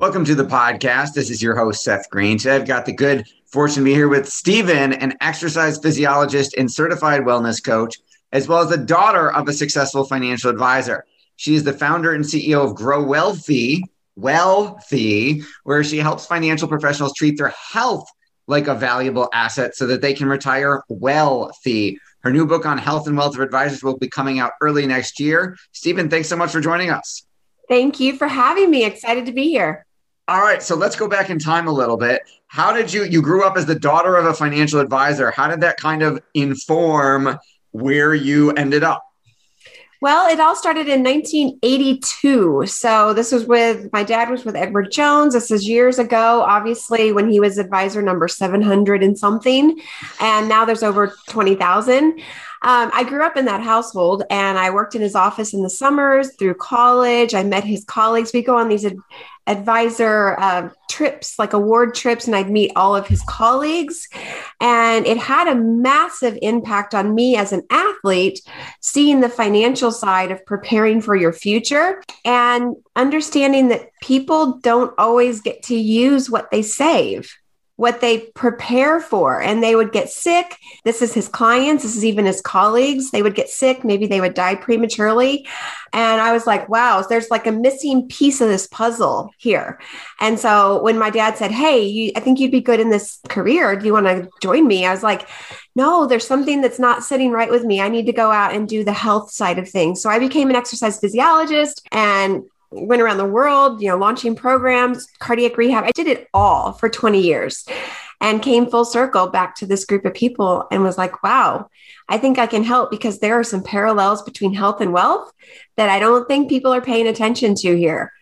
Welcome to the podcast. This is your host, Seth Greene. Today I've got the good fortune to be here with Stevyn, an exercise physiologist and certified wellness coach, as well as the daughter of a successful financial advisor. She is the founder and CEO of Grow Wellthy, Wellthy, where she helps financial professionals treat their health like a valuable asset so that they can retire wealthy. Her new book on health and wealth of advisors will be coming out early next year. Stevyn, thanks so much for joining us. Thank you for having me. Excited to be here. All right, so let's go back in time a little bit. How did you you grew up as the daughter of a financial advisor? How did that kind of inform where you ended up? Well, it all started in 1982. So this was with my dad was with Edward Jones. This is years ago, obviously, when he was advisor number 700 and something. And now there's over 20,000. Um, I grew up in that household and I worked in his office in the summers through college. I met his colleagues. We go on these ad- advisor uh, trips, like award trips, and I'd meet all of his colleagues. And it had a massive impact on me as an athlete, seeing the financial side of preparing for your future and understanding that people don't always get to use what they save what they prepare for. And they would get sick. This is his clients. This is even his colleagues. They would get sick. Maybe they would die prematurely. And i was like wow there's like a missing piece of this puzzle here. And so when my dad said hey you, i think you'd be good in this career. Do you want to join me? I was like no there's something that's not sitting right with me. I need to go out and do the health side of things. So i became an exercise physiologist and went around the world, you know, launching programs, cardiac rehab. I did it all for 20 years and came full circle back to this group of people and was like, wow, I think I can help because there are some parallels between health and wealth that I don't think people are paying attention to here.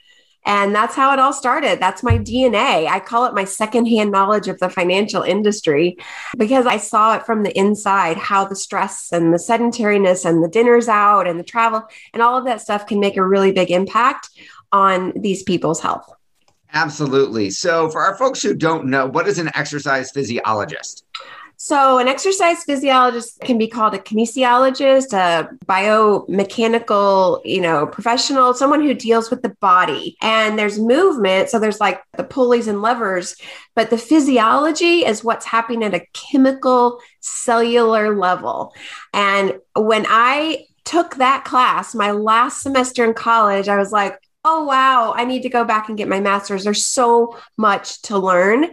And that's how it all started. That's my DNA. I call it my secondhand knowledge of the financial industry because I saw it from the inside how the stress and the sedentariness and the dinners out and the travel and all of that stuff can make a really big impact on these people's health. Absolutely. So, for our folks who don't know, what is an exercise physiologist? So, an exercise physiologist can be called a kinesiologist, a biomechanical, you know, professional, someone who deals with the body. And there's movement, so there's like the pulleys and levers, but the physiology is what's happening at a chemical cellular level. And when I took that class, my last semester in college, I was like, oh wow i need to go back and get my master's. There's so much to learn.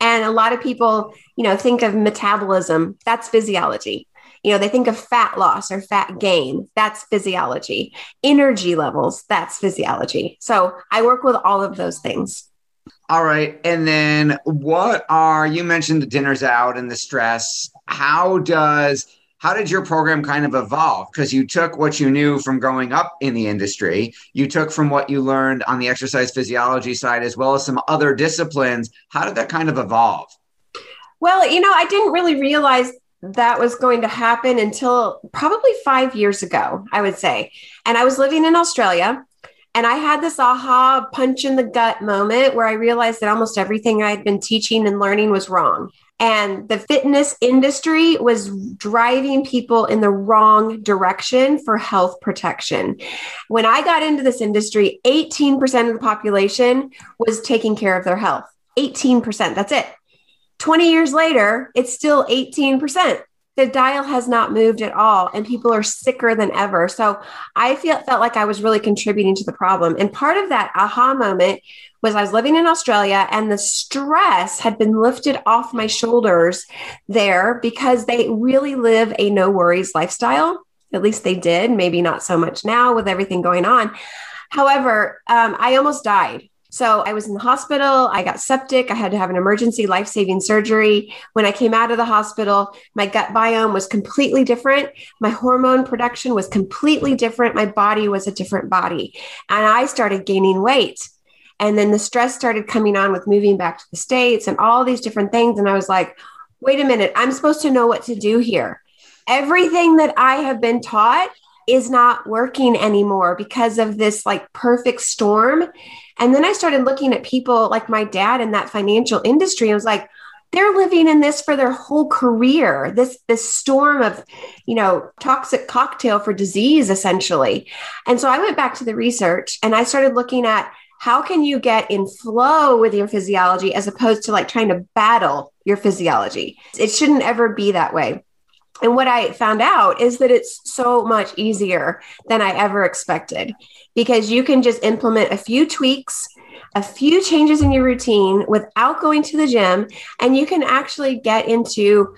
And a lot of people you know think of metabolism that's physiology. You know they think of fat loss or fat gain that's physiology. Energy levels that's physiology. So i work with all of those things. All right and then what are you mentioned the dinners out and the stress. How does how did your program kind of evolve? Because you took what you knew from growing up in the industry, you took from what you learned on the exercise physiology side, as well as some other disciplines. How did that kind of evolve? Well, you know, I didn't really realize that was going to happen until probably five years ago, I would say. And I was living in Australia. And I had this aha punch in the gut moment where I realized that almost everything I had been teaching and learning was wrong. And the fitness industry was driving people in the wrong direction for health protection. When I got into this industry, 18% of the population was taking care of their health. 18%, that's it. 20 years later, it's still 18%. The dial has not moved at all and people are sicker than ever. So I feel, felt like I was really contributing to the problem. And part of that aha moment was I was living in Australia and the stress had been lifted off my shoulders there because they really live a no worries lifestyle. At least they did, maybe not so much now with everything going on. However, um, I almost died so I was in the hospital. I got septic. I had to have an emergency life saving surgery. When I came out of the hospital, my gut biome was completely different. My hormone production was completely different. My body was a different body. And I started gaining weight. And then the stress started coming on with moving back to the States and all these different things. And I was like, wait a minute, I'm supposed to know what to do here. Everything that I have been taught is not working anymore because of this like perfect storm. And then I started looking at people like my dad in that financial industry. I was like, they're living in this for their whole career this this storm of you know toxic cocktail for disease essentially. And so i went back to the research and i started looking at how can you get in flow with your physiology as opposed to like trying to battle your physiology. It shouldn't ever be that way and what I found out is that it's so much easier than I ever expected because you can just implement a few tweaks, a few changes in your routine without going to the gym, and you can actually get into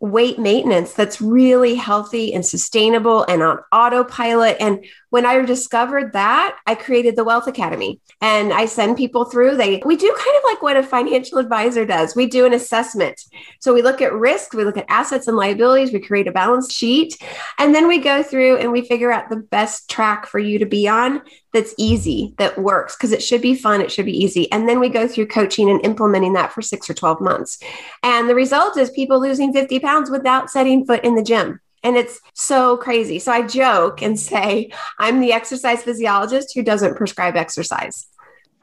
weight maintenance that's really healthy and sustainable and on autopilot. And when I discovered that, I created the Wealth Academy and I send people through. They we do kind of like what a financial advisor does. We do an assessment. So we look at risk, we look at assets and liabilities, we create a balance sheet, and then we go through and we figure out the best track for you to be on that's easy, that works, because it should be fun, it should be easy. And then we go through coaching and implementing that for six or 12 months. And the result is people losing 50 pounds without setting foot in the gym. And it's so crazy. So I joke and say, I'm the exercise physiologist who doesn't prescribe exercise.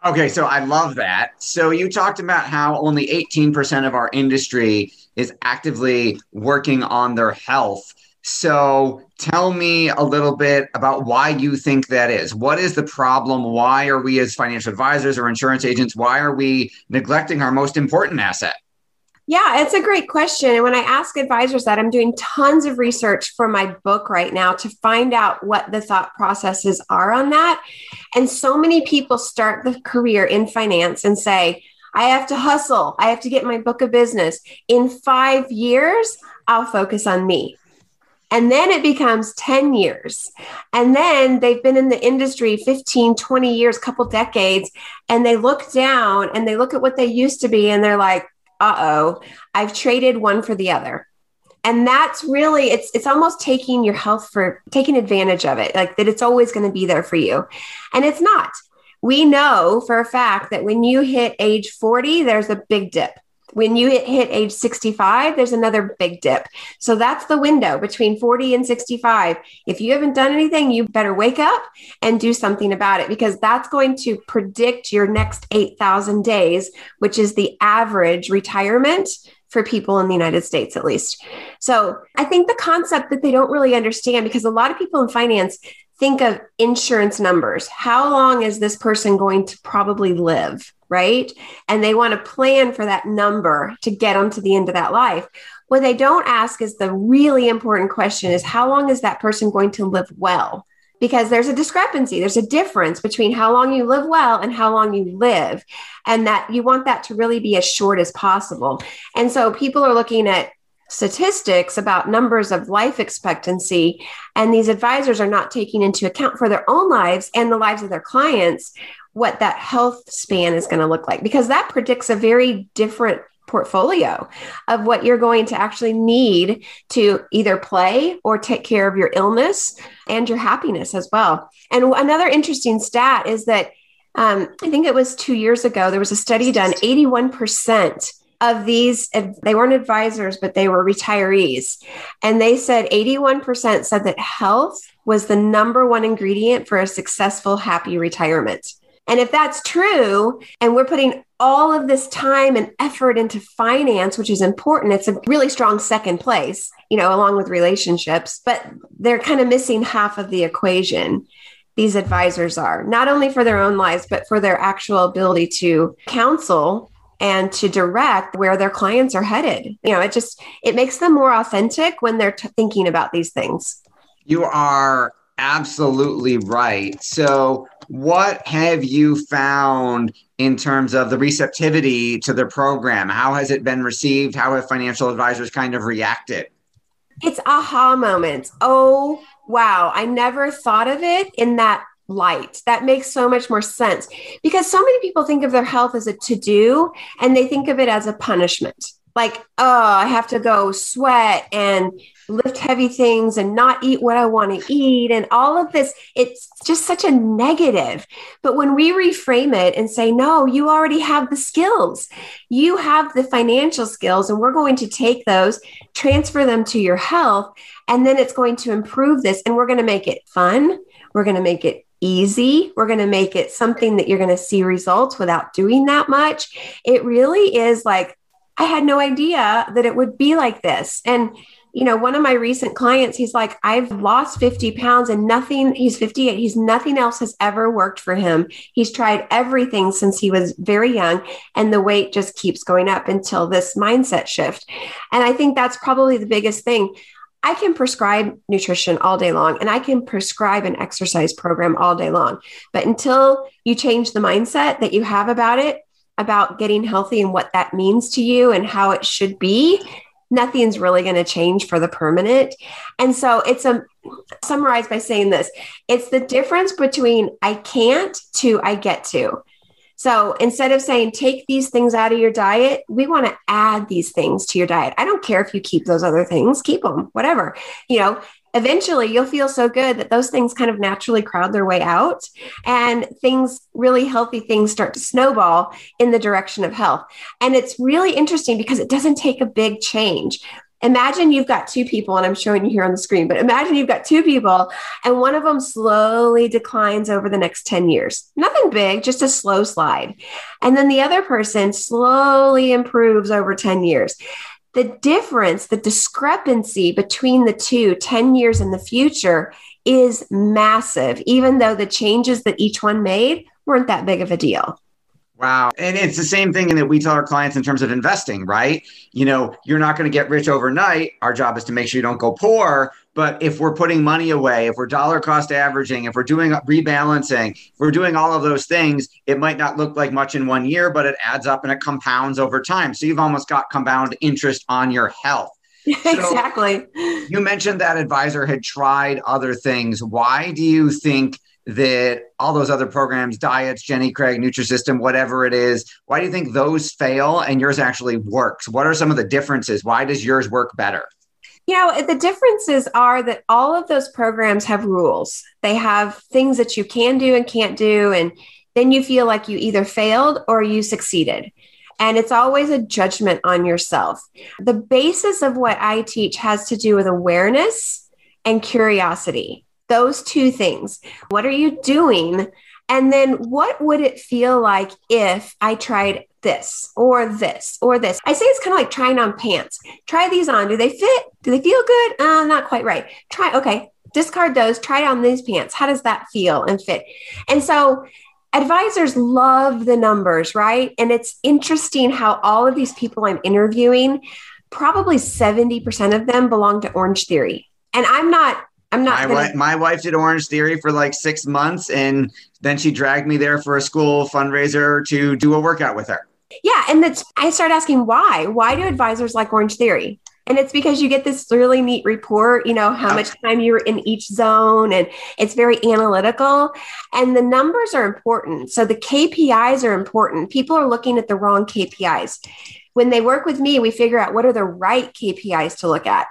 Okay, so I love that. So you talked about how only 18% of our industry is actively working on their health. So tell me a little bit about why you think that is. What is the problem? Why are we, as financial advisors or insurance agents, why are we neglecting our most important asset? Yeah, it's a great question. And when I ask advisors that, I'm doing tons of research for my book right now to find out what the thought processes are on that. And so many people start the career in finance and say, I have to hustle. I have to get my book of business. In five years, I'll focus on me. And then it becomes 10 years. And then they've been in the industry 15, 20 years, couple decades, and they look down and they look at what they used to be and they're like, uh oh, I've traded one for the other. And that's really it's it's almost taking your health for taking advantage of it, like that it's always going to be there for you. And it's not. We know for a fact that when you hit age 40, there's a big dip. When you hit, age 65, there's another big dip. So that's the window between 40 and 65. If you haven't done anything, you better wake up and do something about it because that's going to predict your next 8,000 days, which is the average retirement for people in the United States, at least. So I think the concept that they don't really understand because a lot of people in finance think of insurance numbers. How long is this person going to probably live? Right? And they want to plan for that number to get them to the end of that life. What they don't ask is the really important question is how long is that person going to live well? Because there's a discrepancy, there's a difference between how long you live well and how long you live. And that you want that to really be as short as possible. And so people are looking at statistics about numbers of life expectancy and these advisors are not taking into account for their own lives and the lives of their clients what that health span is going to look like because that predicts a very different portfolio of what you're going to actually need to either play or take care of your illness and your happiness as well. And another interesting stat is that um, I think it was two years ago, there was a study done 81% of these, they weren't advisors, but they were retirees. And they said 81% said that health was the number one ingredient for a successful, happy retirement. And if that's true, and we're putting all of this time and effort into finance, which is important, it's a really strong second place, you know, along with relationships, but they're kind of missing half of the equation. These advisors are not only for their own lives, but for their actual ability to counsel and to direct where their clients are headed. You know, it just it makes them more authentic when they're t- thinking about these things. You are absolutely right. So, what have you found in terms of the receptivity to the program? How has it been received? How have financial advisors kind of reacted? It's aha moments. Oh, wow. I never thought of it in that light. That makes so much more sense because so many people think of their health as a to do and they think of it as a punishment. Like, oh, I have to go sweat and lift heavy things and not eat what I want to eat and all of this. It's just such a negative. But when we reframe it and say, no, you already have the skills, you have the financial skills, and we're going to take those, transfer them to your health, and then it's going to improve this. And we're going to make it fun. We're going to make it easy. We're going to make it something that you're going to see results without doing that much. It really is like, I had no idea that it would be like this. And, you know, one of my recent clients, he's like, I've lost 50 pounds and nothing, he's 58, he's nothing else has ever worked for him. He's tried everything since he was very young, and the weight just keeps going up until this mindset shift. And I think that's probably the biggest thing. I can prescribe nutrition all day long and I can prescribe an exercise program all day long. But until you change the mindset that you have about it, about getting healthy and what that means to you and how it should be, nothing's really going to change for the permanent. And so it's um, a summarized by saying this it's the difference between I can't to I get to. So instead of saying take these things out of your diet, we want to add these things to your diet. I don't care if you keep those other things, keep them, whatever. You know, eventually you'll feel so good that those things kind of naturally crowd their way out and things really healthy things start to snowball in the direction of health and it's really interesting because it doesn't take a big change imagine you've got two people, and I'm showing you here on the screen, but imagine you've got two people, and one of them slowly declines over the next 10 years. Nothing big, just a slow slide. And then the other person slowly improves over 10 years. The difference, the discrepancy between the two 10 years in the future is massive, even though the changes that each one made weren't that big of a deal. Wow. And it's the same thing that we tell our clients in terms of investing, right? You know, you're not going to get rich overnight. Our job is to make sure you don't go poor. But if we're putting money away, if we're dollar cost averaging, if we're doing rebalancing, if we're doing all of those things, it might not look like much in one year, but it adds up and it compounds over time. So you've almost got compound interest on your health. exactly. you mentioned that advisor had tried other things. Why do you think that all those other programs, diets, Jenny Craig, Nutrisystem, whatever it is, why do you think those fail and yours actually works? What are some of the differences? Why does yours work better? You know, the differences are that all of those programs have rules. They have things that you can do and can't do. And then you feel like you either failed or you succeeded. And it's always a judgment on yourself. The basis of what I teach has to do with awareness and curiosity those two things. What are you doing? And then what would it feel like if I tried this or this or this? I say it's kind of like trying on pants. Try these on. Do they fit? Do they feel good? Uh, not quite right. Try, okay, discard those, try on these pants. How does that feel and fit? And so advisors love the numbers, right? And it's interesting how all of these people I'm interviewing, probably 70% of them belong to Orange Theory. And I'm not I'm not. My, gonna... wife, my wife did Orange Theory for like six months, and then she dragged me there for a school fundraiser to do a workout with her. Yeah, and that's I started asking why. Why do advisors like Orange Theory? And it's because you get this really neat report, you know, how much time you were in each zone, and it's very analytical. And the numbers are important. So the KPIs are important. People are looking at the wrong KPIs. When they work with me, we figure out what are the right KPIs to look at.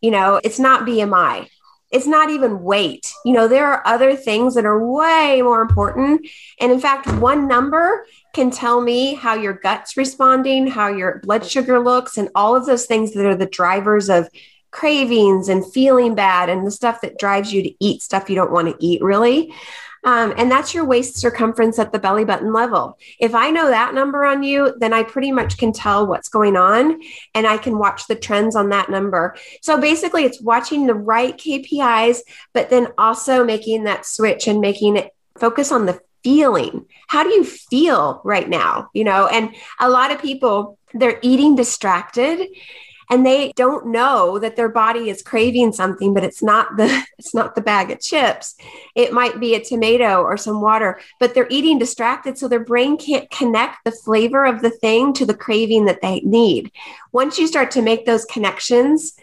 You know, it's not BMI it's not even weight. You know, there are other things that are way more important. And in fact, one number can tell me how your gut's responding, how your blood sugar looks, and all of those things that are the drivers of cravings and feeling bad and the stuff that drives you to eat stuff you don't want to eat, really. Um, and that's your waist circumference at the belly button level. If I know that number on you, then I pretty much can tell what's going on and I can watch the trends on that number. So basically, it's watching the right KPIs, but then also making that switch and making it focus on the feeling? How do you feel right now? You know, and a lot of people, they're eating distracted and they don't know that their body is craving something but it's not the it's not the bag of chips. It might be a tomato or some water but they're eating distracted so their brain can't connect the flavor of the thing to the craving that they need. Once you start to make those connections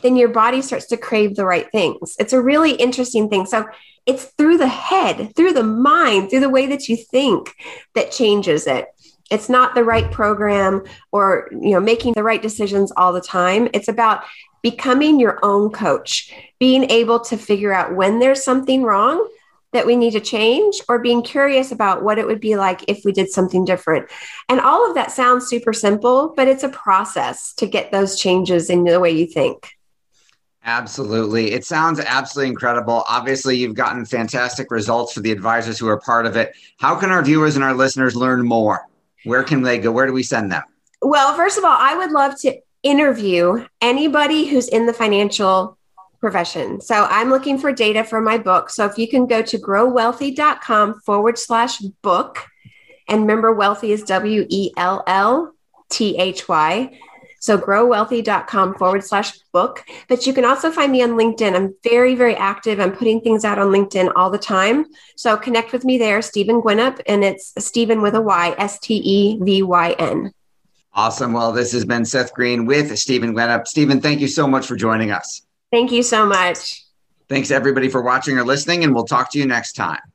then your body starts to crave the right things. It's a really interesting thing. So it's through the head through the mind through the way that you think that changes it it's not the right program or you know making the right decisions all the time it's about becoming your own coach being able to figure out when there's something wrong that we need to change or being curious about what it would be like if we did something different. And all of that sounds super simple, but it's a process to get those changes in the way you think. Absolutely. It sounds absolutely incredible. Obviously, you've gotten fantastic results for the advisors who are part of it. How can our viewers and our listeners learn more? Where can they go? Where do we send them? Well, first of all, I would love to interview anybody who's in the financial profession. So I'm looking for data for my book. So if you can go to growwellthy.com forward slash book, and remember, wellthy is W E L L T H Y. So growwellthy.com forward slash book. But you can also find me on LinkedIn. I'm very, very active. I'm putting things out on LinkedIn all the time. So connect with me there, Stevyn Guinnip, and it's Stevyn with a Y, S T E V Y N. Awesome. Well, this has been Seth Greene with Stevyn Guinnip. Stevyn, thank you so much for joining us. Thank you so much. Thanks everybody for watching or listening, and we'll talk to you next time.